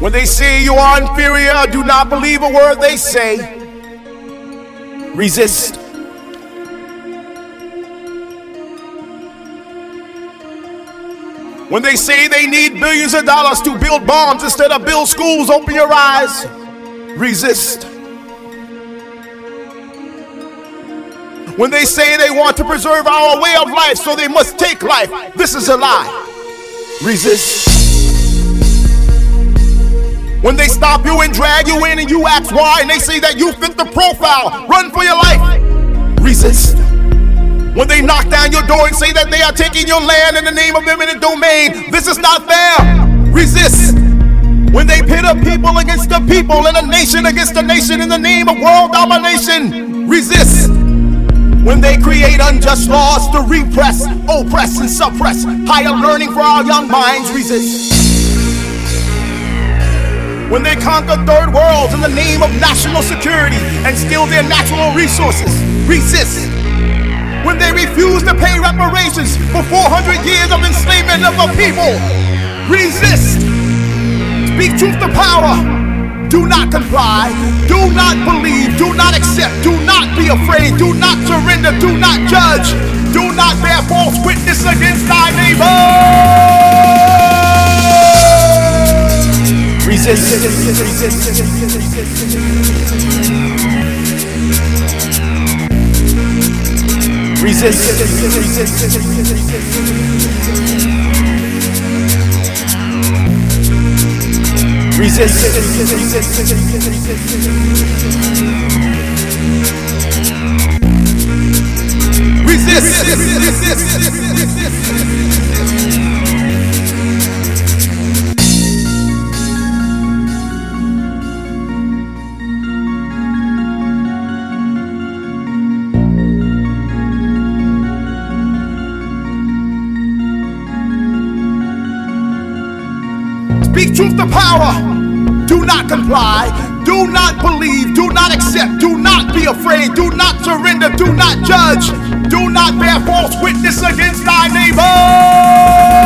When they say you are inferior, do not believe a word they say. Resist. When they say they need billions of dollars to build bombs instead of build schools, open your eyes. Resist. When they say they want to preserve our way of life, so they must take life, this is a lie. Resist. When they stop you and drag you in and you ask why, and they say that you fit the profile, run for your life. Resist. When they knock down your door and say that they are taking your land in the name of eminent domain, this is not fair. Resist. When they pit a people against the people and a nation against a nation in the name of world domination, resist. When they create unjust laws to repress, oppress, and suppress higher learning for our young minds, resist. When they conquer third worlds in the name of national security and steal their natural resources, resist. When they refuse to pay reparations for 400 years of enslavement of a people, resist. Speak truth to power do not comply. Do not believe. Do not accept. Do not be afraid. Do not surrender. Do not judge. Do not bear false witness against thy neighbor. Resist. Resist. Resist. Resist. Speak truth to power. Do not comply, do not believe, do not accept, do not be afraid, do not surrender, do not judge, do not bear false witness against thy neighbor.